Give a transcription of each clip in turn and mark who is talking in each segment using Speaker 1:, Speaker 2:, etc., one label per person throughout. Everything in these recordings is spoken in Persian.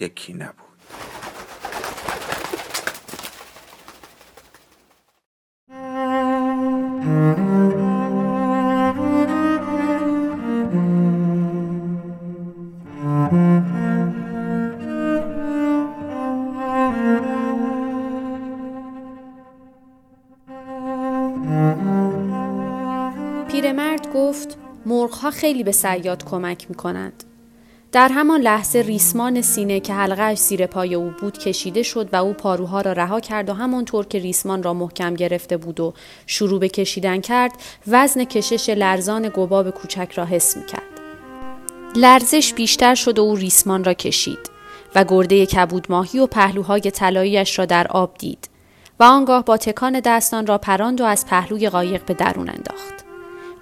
Speaker 1: یکی نبود
Speaker 2: پیرمرد گفت مرغها خیلی به سیاد کمک می کنند. در همان لحظه ریسمان سینه که حلقهش زیر پای او بود کشیده شد و او پاروها را رها کرد و همانطور که ریسمان را محکم گرفته بود و شروع به کشیدن کرد وزن کشش لرزان گباب کوچک را حس می کرد. لرزش بیشتر شد و او ریسمان را کشید و گرده کبود ماهی و پهلوهای طلاییاش را در آب دید و آنگاه با تکان دستان را پراند و از پهلوی قایق به درون انداخت.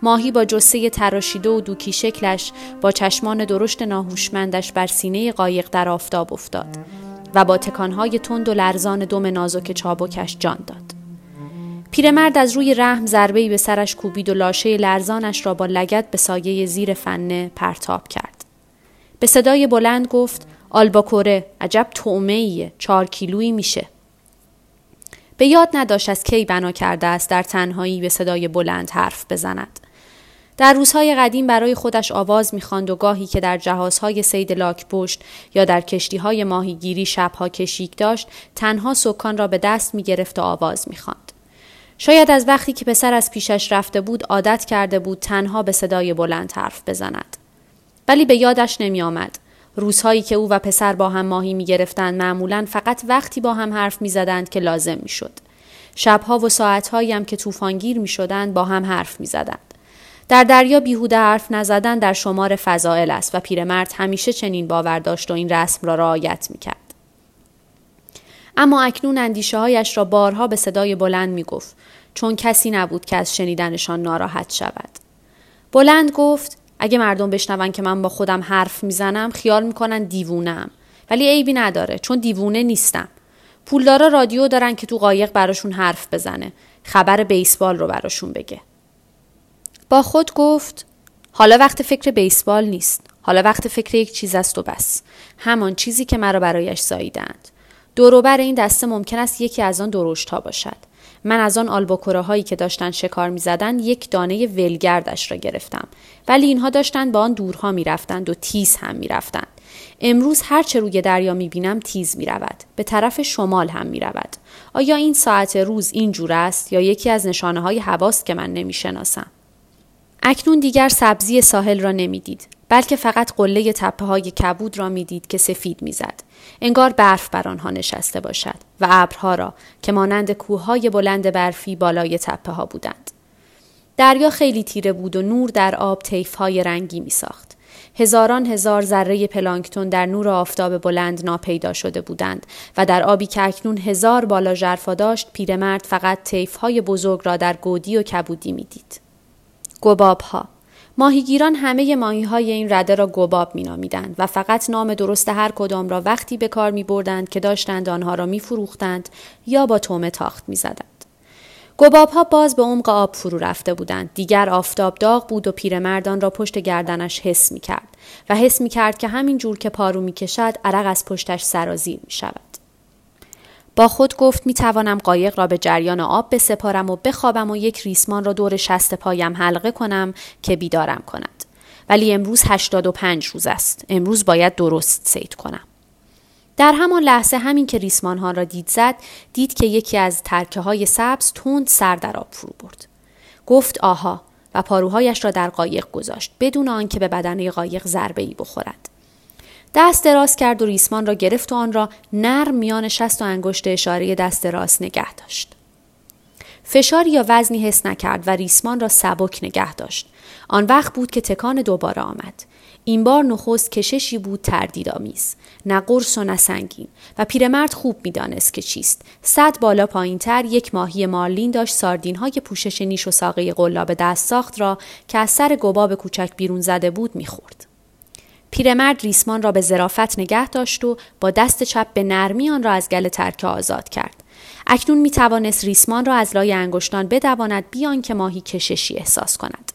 Speaker 2: ماهی با جسه تراشیده و دوکی شکلش با چشمان درشت ناهوشمندش بر سینه قایق در آفتاب افتاد و با تکانهای تند و لرزان دم نازک چابکش جان داد. پیرمرد از روی رحم ضربه‌ای به سرش کوبید و لاشه لرزانش را با لگت به سایه زیر فنه پرتاب کرد. به صدای بلند گفت آلباکوره عجب تومه چهار کیلویی میشه. به یاد نداشت از کی بنا کرده است در تنهایی به صدای بلند حرف بزند. در روزهای قدیم برای خودش آواز می‌خواند و گاهی که در جهازهای سید لاک پشت یا در کشتیهای ماهیگیری شبها کشیک داشت تنها سکان را به دست می‌گرفت و آواز می‌خواند شاید از وقتی که پسر از پیشش رفته بود عادت کرده بود تنها به صدای بلند حرف بزند ولی به یادش نمی آمد. روزهایی که او و پسر با هم ماهی می گرفتند معمولا فقط وقتی با هم حرف می زدند که لازم می شد. شبها و ساعتهایی هم که طوفانگیر می شدند با هم حرف می زدند. در دریا بیهوده حرف نزدن در شمار فضائل است و پیرمرد همیشه چنین باور داشت و این رسم را رعایت می‌کرد اما اکنون اندیشه هایش را بارها به صدای بلند می گفت چون کسی نبود که از شنیدنشان ناراحت شود. بلند گفت اگه مردم بشنون که من با خودم حرف می‌زنم خیال می‌کنن دیوونم ولی عیبی نداره چون دیوونه نیستم. پولدارا رادیو دارن که تو قایق براشون حرف بزنه. خبر بیسبال رو براشون بگه. خود گفت حالا وقت فکر بیسبال نیست. حالا وقت فکر یک چیز است و بس. همان چیزی که مرا برایش ساییدند. دوروبر این دسته ممکن است یکی از آن درشت ها باشد. من از آن آلباکوره هایی که داشتن شکار می زدن یک دانه ولگردش را گرفتم. ولی اینها داشتند با آن دورها می رفتند و تیز هم می رفتند. امروز هرچه روی دریا می بینم تیز می رود. به طرف شمال هم می رود. آیا این ساعت روز این جور است یا یکی از نشانه های هواست که من نمی شناسم؟ اکنون دیگر سبزی ساحل را نمی‌دید بلکه فقط قله تپه های کبود را می‌دید که سفید می‌زد انگار برف بر آنها نشسته باشد و ابرها را که مانند کوههای بلند برفی بالای تپه ها بودند دریا خیلی تیره بود و نور در آب های رنگی می ساخت. هزاران هزار ذره پلانکتون در نور آفتاب بلند ناپیدا شده بودند و در آبی که اکنون هزار بالا ژرفا داشت پیرمرد فقط های بزرگ را در گودی و کبودی می‌دید. گباب ها ماهیگیران همه ماهی های این رده را گباب می نامیدند و فقط نام درست هر کدام را وقتی به کار می بردند که داشتند آنها را می فروختند یا با تومه تاخت می زدند. گباب ها باز به عمق آب فرو رفته بودند. دیگر آفتاب داغ بود و پیرمردان را پشت گردنش حس می کرد و حس می کرد که همین جور که پارو می کشد عرق از پشتش سرازیر می شود. با خود گفت می توانم قایق را به جریان آب بسپارم و بخوابم و یک ریسمان را دور شست پایم حلقه کنم که بیدارم کند. ولی امروز 85 روز است. امروز باید درست سید کنم. در همان لحظه همین که ریسمان ها را دید زد دید که یکی از ترکه های سبز تند سر در آب فرو برد. گفت آها و پاروهایش را در قایق گذاشت بدون آنکه به بدنه قایق ضربه ای بخورد. دست دراز کرد و ریسمان را گرفت و آن را نرم میان شست و انگشت اشاره دست راست نگه داشت. فشاری یا وزنی حس نکرد و ریسمان را سبک نگه داشت. آن وقت بود که تکان دوباره آمد. این بار نخست کششی بود تردیدآمیز نه قرص و نه سنگین و پیرمرد خوب می‌دانست که چیست صد بالا پایین تر یک ماهی مارلین داشت ساردین های پوشش نیش و ساقه قلاب دست ساخت را که از سر گباب کوچک بیرون زده بود می‌خورد پیرمرد ریسمان را به ظرافت نگه داشت و با دست چپ به نرمی آن را از گل ترکه آزاد کرد اکنون می توانست ریسمان را از لای انگشتان بدواند بیان که ماهی کششی احساس کند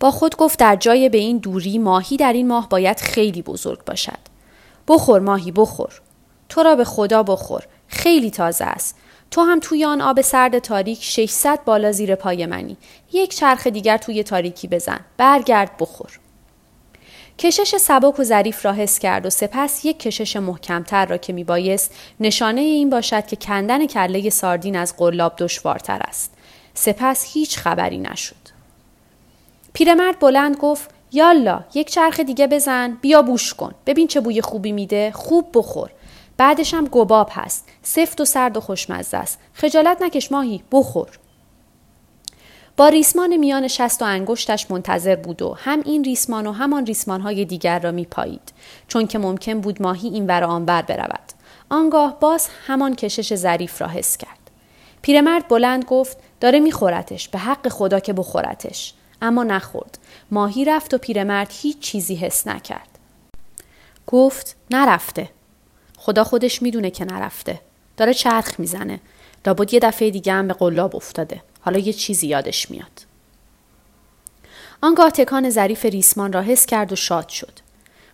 Speaker 2: با خود گفت در جای به این دوری ماهی در این ماه باید خیلی بزرگ باشد. بخور ماهی بخور. تو را به خدا بخور. خیلی تازه است. تو هم توی آن آب سرد تاریک 600 بالا زیر پای منی. یک چرخ دیگر توی تاریکی بزن. برگرد بخور. کشش سبک و ظریف را حس کرد و سپس یک کشش محکمتر را که میبایست نشانه این باشد که کندن کله ساردین از قلاب دشوارتر است. سپس هیچ خبری نشد. پیرمرد بلند گفت یالا یک چرخ دیگه بزن بیا بوش کن. ببین چه بوی خوبی میده خوب بخور. بعدش هم گباب هست. سفت و سرد و خوشمزه است. خجالت نکش ماهی بخور. با ریسمان میان شست و انگشتش منتظر بود و هم این ریسمان و همان ریسمان های دیگر را میپایید چون که ممکن بود ماهی این ور آنور برود آنگاه باز همان کشش ظریف را حس کرد پیرمرد بلند گفت داره میخورتش به حق خدا که بخورتش اما نخورد. ماهی رفت و پیرمرد هیچ چیزی حس نکرد. گفت نرفته. خدا خودش می‌دونه که نرفته. داره چرخ می‌زنه. لابد یه دفعه دیگه هم به قلاب افتاده. حالا یه چیزی یادش میاد. آنگاه تکان ظریف ریسمان را حس کرد و شاد شد.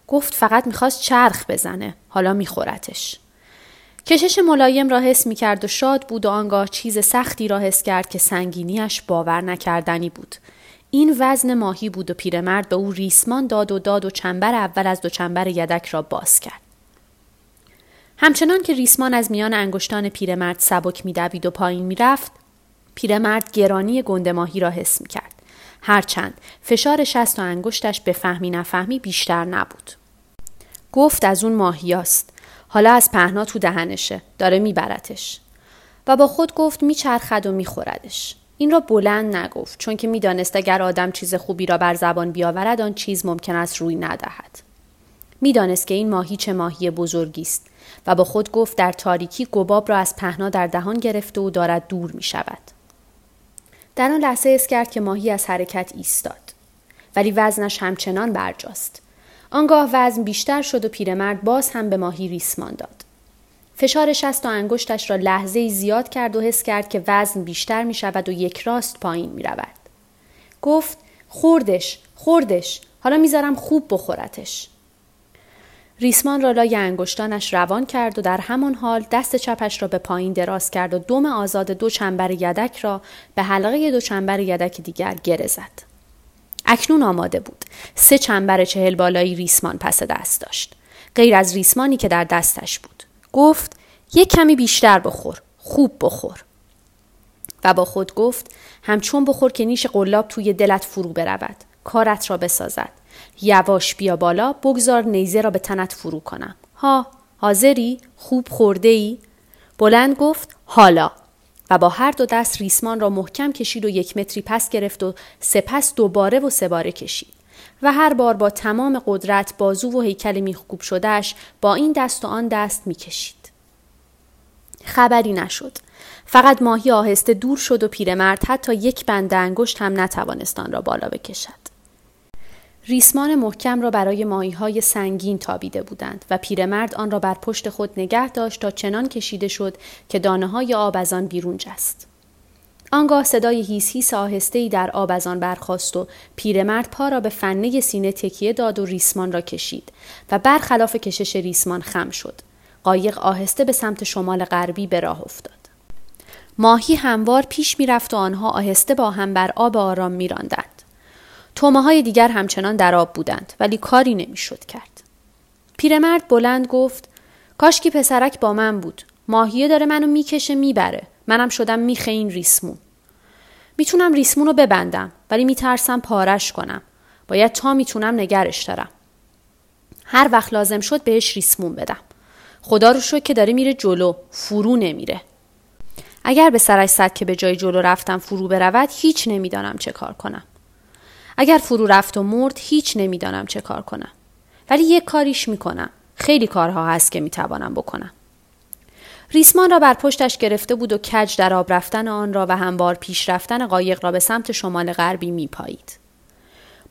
Speaker 2: گفت فقط می‌خواست چرخ بزنه. حالا میخورتش. کشش ملایم را حس می کرد و شاد بود و آنگاه چیز سختی را حس کرد که سنگینیش باور نکردنی بود. این وزن ماهی بود و پیرمرد به او ریسمان داد و داد و چنبر اول از دو چنبر یدک را باز کرد. همچنان که ریسمان از میان انگشتان پیرمرد سبک میدوید و پایین می‌رفت پیرمرد گرانی گند ماهی را حس می کرد. هرچند فشار شست و انگشتش به فهمی نفهمی بیشتر نبود. گفت از اون ماهیاست. حالا از پهنا تو دهنشه. داره میبرتش. و با خود گفت میچرخد و میخوردش. این را بلند نگفت چون که می‌دانست اگر آدم چیز خوبی را بر زبان بیاورد آن چیز ممکن است روی ندهد می‌دانست که این ماهی چه ماهی بزرگی است و با خود گفت در تاریکی گباب را از پهنا در دهان گرفته و دارد دور می شود. در آن لحظه اس کرد که ماهی از حرکت ایستاد ولی وزنش همچنان برجاست آنگاه وزن بیشتر شد و پیرمرد باز هم به ماهی ریسمان داد فشار شست و انگشتش را لحظه زیاد کرد و حس کرد که وزن بیشتر می شود و یک راست پایین می رود. گفت خوردش خوردش حالا می‌ذارم خوب بخورتش. ریسمان را لای انگشتانش روان کرد و در همان حال دست چپش را به پایین دراز کرد و دم آزاد دو چنبر یدک را به حلقه دو چنبر یدک دیگر گره زد. اکنون آماده بود. سه چنبر چهل بالایی ریسمان پس دست داشت. غیر از ریسمانی که در دستش بود. گفت یک کمی بیشتر بخور خوب بخور و با خود گفت همچون بخور که نیش قلاب توی دلت فرو برود کارت را بسازد یواش بیا بالا بگذار نیزه را به تنت فرو کنم ها حاضری خوب خورده ای بلند گفت حالا و با هر دو دست ریسمان را محکم کشید و یک متری پس گرفت و سپس دوباره و سه کشید و هر بار با تمام قدرت بازو و هیکل میخکوب شدهش با این دست و آن دست می‌کشید. خبری نشد. فقط ماهی آهسته دور شد و پیرمرد حتی یک بند انگشت هم نتوانستان را بالا بکشد. ریسمان محکم را برای ماهی های سنگین تابیده بودند و پیرمرد آن را بر پشت خود نگه داشت تا چنان کشیده شد که دانه های آب از آن بیرون جست. آنگاه صدای هیس هیس آهسته در آب از آن برخاست و پیرمرد پا را به فنه سینه تکیه داد و ریسمان را کشید و برخلاف کشش ریسمان خم شد. قایق آهسته به سمت شمال غربی به راه افتاد. ماهی هموار پیش می‌رفت و آنها آهسته با هم بر آب آرام میراندند. تومه های دیگر همچنان در آب بودند ولی کاری نمی‌شد کرد. پیرمرد بلند گفت کاشکی پسرک با من بود. ماهیه داره منو می‌کشه می‌بره. منم شدم میخه این ریسمون. می‌تونم ریسمون رو ببندم ولی میترسم پارش کنم. باید تا می‌تونم نگرش دارم. هر وقت لازم شد بهش ریسمون بدم. خدا رو شد که داره میره جلو فرو نمیره. اگر به سرش صد که به جای جلو رفتم فرو برود هیچ نمی‌دانم چه کار کنم. اگر فرو رفت و مرد هیچ نمی‌دانم چه کار کنم. ولی یک کاریش می‌کنم. خیلی کارها هست که می‌توانم بکنم. ریسمان را بر پشتش گرفته بود و کج در آب رفتن آن را و هموار پیش رفتن قایق را به سمت شمال غربی میپایید.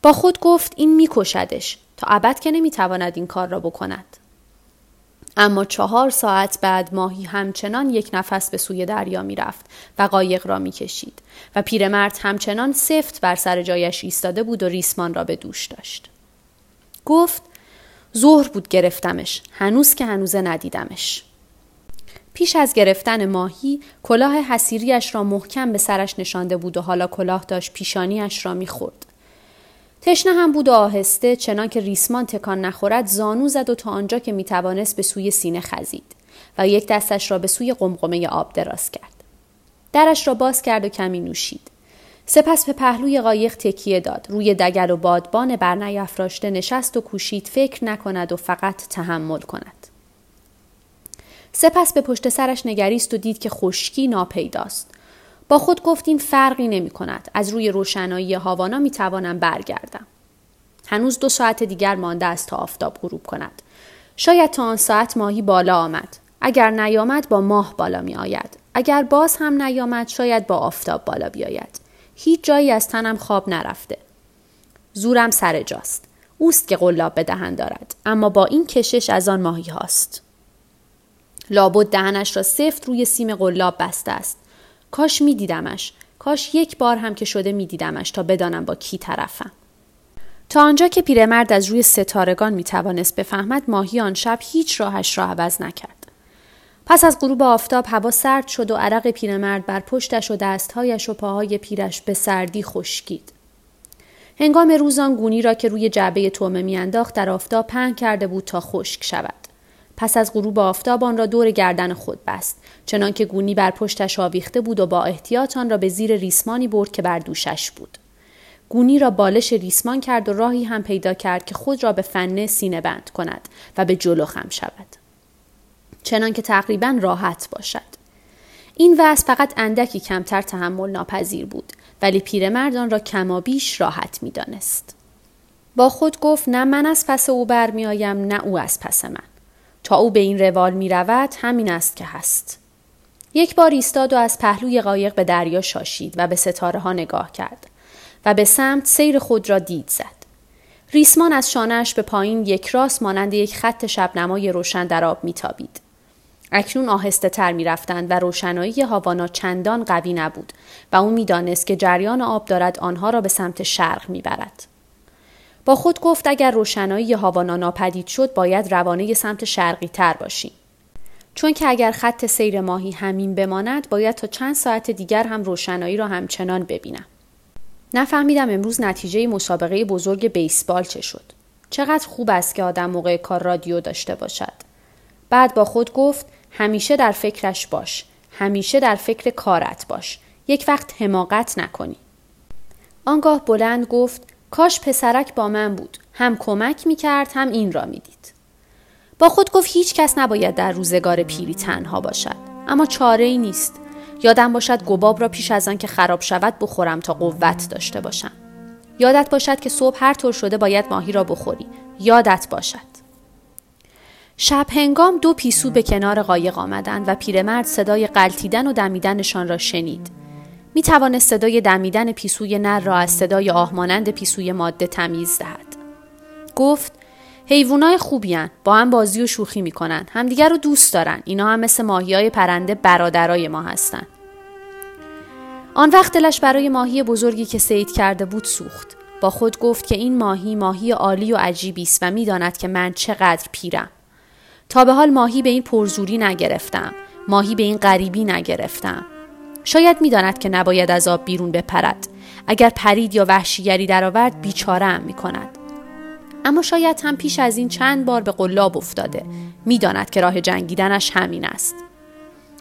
Speaker 2: با خود گفت این میکشدش تا ابد که نمی‌تواند این کار را بکند. اما چهار ساعت بعد ماهی همچنان یک نفس به سوی دریا می‌رفت و قایق را می‌کشید و پیرمرد همچنان سفت بر سر جایش ایستاده بود و ریسمان را به دوش داشت. گفت ظهر بود گرفتمش هنوز که هنوزه ندیدمش. پیش از گرفتن ماهی کلاه حسیریش را محکم به سرش نشانده بود و حالا کلاه داشت پیشانیش را می‌خورد. تشنه هم بود و آهسته چنان که ریسمان تکان نخورد زانو زد و تا آنجا که می‌توانست به سوی سینه خزید و یک دستش را به سوی قمقمه آب دراز کرد. درش را باز کرد و کمی نوشید. سپس به پهلوی قایق تکیه داد. روی دگر و بادبان برنیافراشته نشست و کوشید فکر نکند و فقط تحمل کند. سپس به پشت سرش نگریست و دید که خشکی ناپیداست. با خود گفت این فرقی نمی کند. از روی روشنایی هاوانا می توانم برگردم. هنوز دو ساعت دیگر مانده است تا آفتاب غروب کند. شاید تا آن ساعت ماهی بالا آمد. اگر نیامد با ماه بالا می آید. اگر باز هم نیامد شاید با آفتاب بالا بیاید. هیچ جایی از تنم خواب نرفته. زورم سر جاست. اوست که قلاب به دهن دارد. اما با این کشش از آن ماهی هاست. لابد دهنش را سفت روی سیم قلاب بسته است. کاش می دیدمش. کاش یک بار هم که شده می دیدمش تا بدانم با کی طرفم. تا آنجا که پیرمرد از روی ستارگان می توانست بفهمد ماهی آن شب هیچ راهش را عوض نکرد. پس از غروب آفتاب هوا سرد شد و عرق پیرمرد بر پشتش و دستهایش و پاهای پیرش به سردی خشکید. هنگام روزان گونی را که روی جعبه تومه میانداخت در آفتاب پهن کرده بود تا خشک شود. پس از غروب آفتاب آن را دور گردن خود بست چنانکه گونی بر پشتش آویخته بود و با احتیاط آن را به زیر ریسمانی برد که بر دوشش بود. گونی را بالش ریسمان کرد و راهی هم پیدا کرد که خود را به فنه سینه بند کند و به جلو خم شود. چنانکه تقریبا راحت باشد. این وضع فقط اندکی کمتر تحمل ناپذیر بود ولی پیرمرد آن را کمابیش راحت می‌دانست. با خود گفت نه من از پس او برمیآیم نه او از پس من. تا او به این روال می رود همین است که هست. یک بار ایستاد و از پهلوی قایق به دریا شاشید و به ستاره ها نگاه کرد و به سمت سیر خود را دید زد. ریسمان از شانهش به پایین یک راست مانند یک خط شبنمای روشن در آب میتابید. اکنون آهسته تر می رفتند و روشنایی هاوانا چندان قوی نبود و او می‌دانست که جریان آب دارد آنها را به سمت شرق می‌برد. با خود گفت اگر روشنایی هاوانا ناپدید شد باید روانه سمت شرقی تر باشیم. چون که اگر خط سیر ماهی همین بماند باید تا چند ساعت دیگر هم روشنایی را همچنان ببینم. نفهمیدم امروز نتیجه مسابقه بزرگ بیسبال چه شد. چقدر خوب است که آدم موقع کار رادیو داشته باشد. بعد با خود گفت همیشه در فکرش باش. همیشه در فکر کارت باش. یک وقت حماقت نکنی. آنگاه بلند گفت کاش پسرک با من بود. هم کمک می کرد هم این را می دید. با خود گفت هیچ کس نباید در روزگار پیری تنها باشد. اما چاره ای نیست. یادم باشد گباب را پیش از آن که خراب شود بخورم تا قوت داشته باشم. یادت باشد که صبح هر طور شده باید ماهی را بخوری. یادت باشد. شب هنگام دو پیسو به کنار قایق آمدند و پیرمرد صدای قلتیدن و دمیدنشان را شنید. می توانست صدای دمیدن پیسوی نر را از صدای آهمانند پیسوی ماده تمیز دهد. گفت حیوانای خوبیان با هم بازی و شوخی می‌کنن. همدیگر رو دوست دارن. اینا هم مثل ماهی های پرنده برادرای ما هستن. آن وقت دلش برای ماهی بزرگی که سید کرده بود سوخت. با خود گفت که این ماهی ماهی عالی و عجیبی است و می‌داند که من چقدر پیرم. تا به حال ماهی به این پرزوری نگرفتم. ماهی به این غریبی نگرفتم. شاید می‌داند که نباید از آب بیرون بپرد. اگر پرید یا وحشیگری درآورد بیچاره ام می کند اما شاید هم پیش از این چند بار به قلاب افتاده. می‌داند که راه جنگیدنش همین است.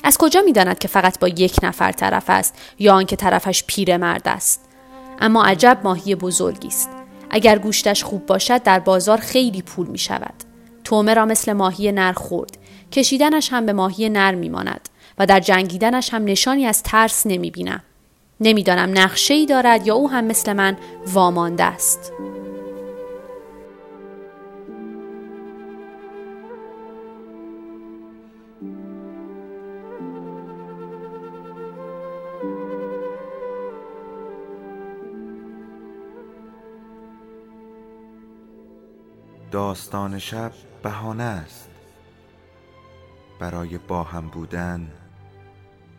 Speaker 2: از کجا می‌داند که فقط با یک نفر طرف است یا آنکه طرفش پیرمرد است؟ اما عجب ماهی بزرگی است. اگر گوشتش خوب باشد در بازار خیلی پول می شود تومه را مثل ماهی نر خورد. کشیدنش هم به ماهی نر میماند. و در جنگیدنش هم نشانی از ترس نمی بینم. نمی‌دانم نقشه ای دارد یا او هم مثل من وامانده است.
Speaker 1: داستان شب بهانه است برای با هم بودن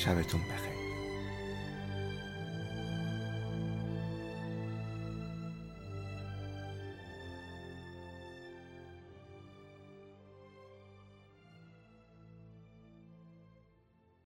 Speaker 1: شبتون بخیر.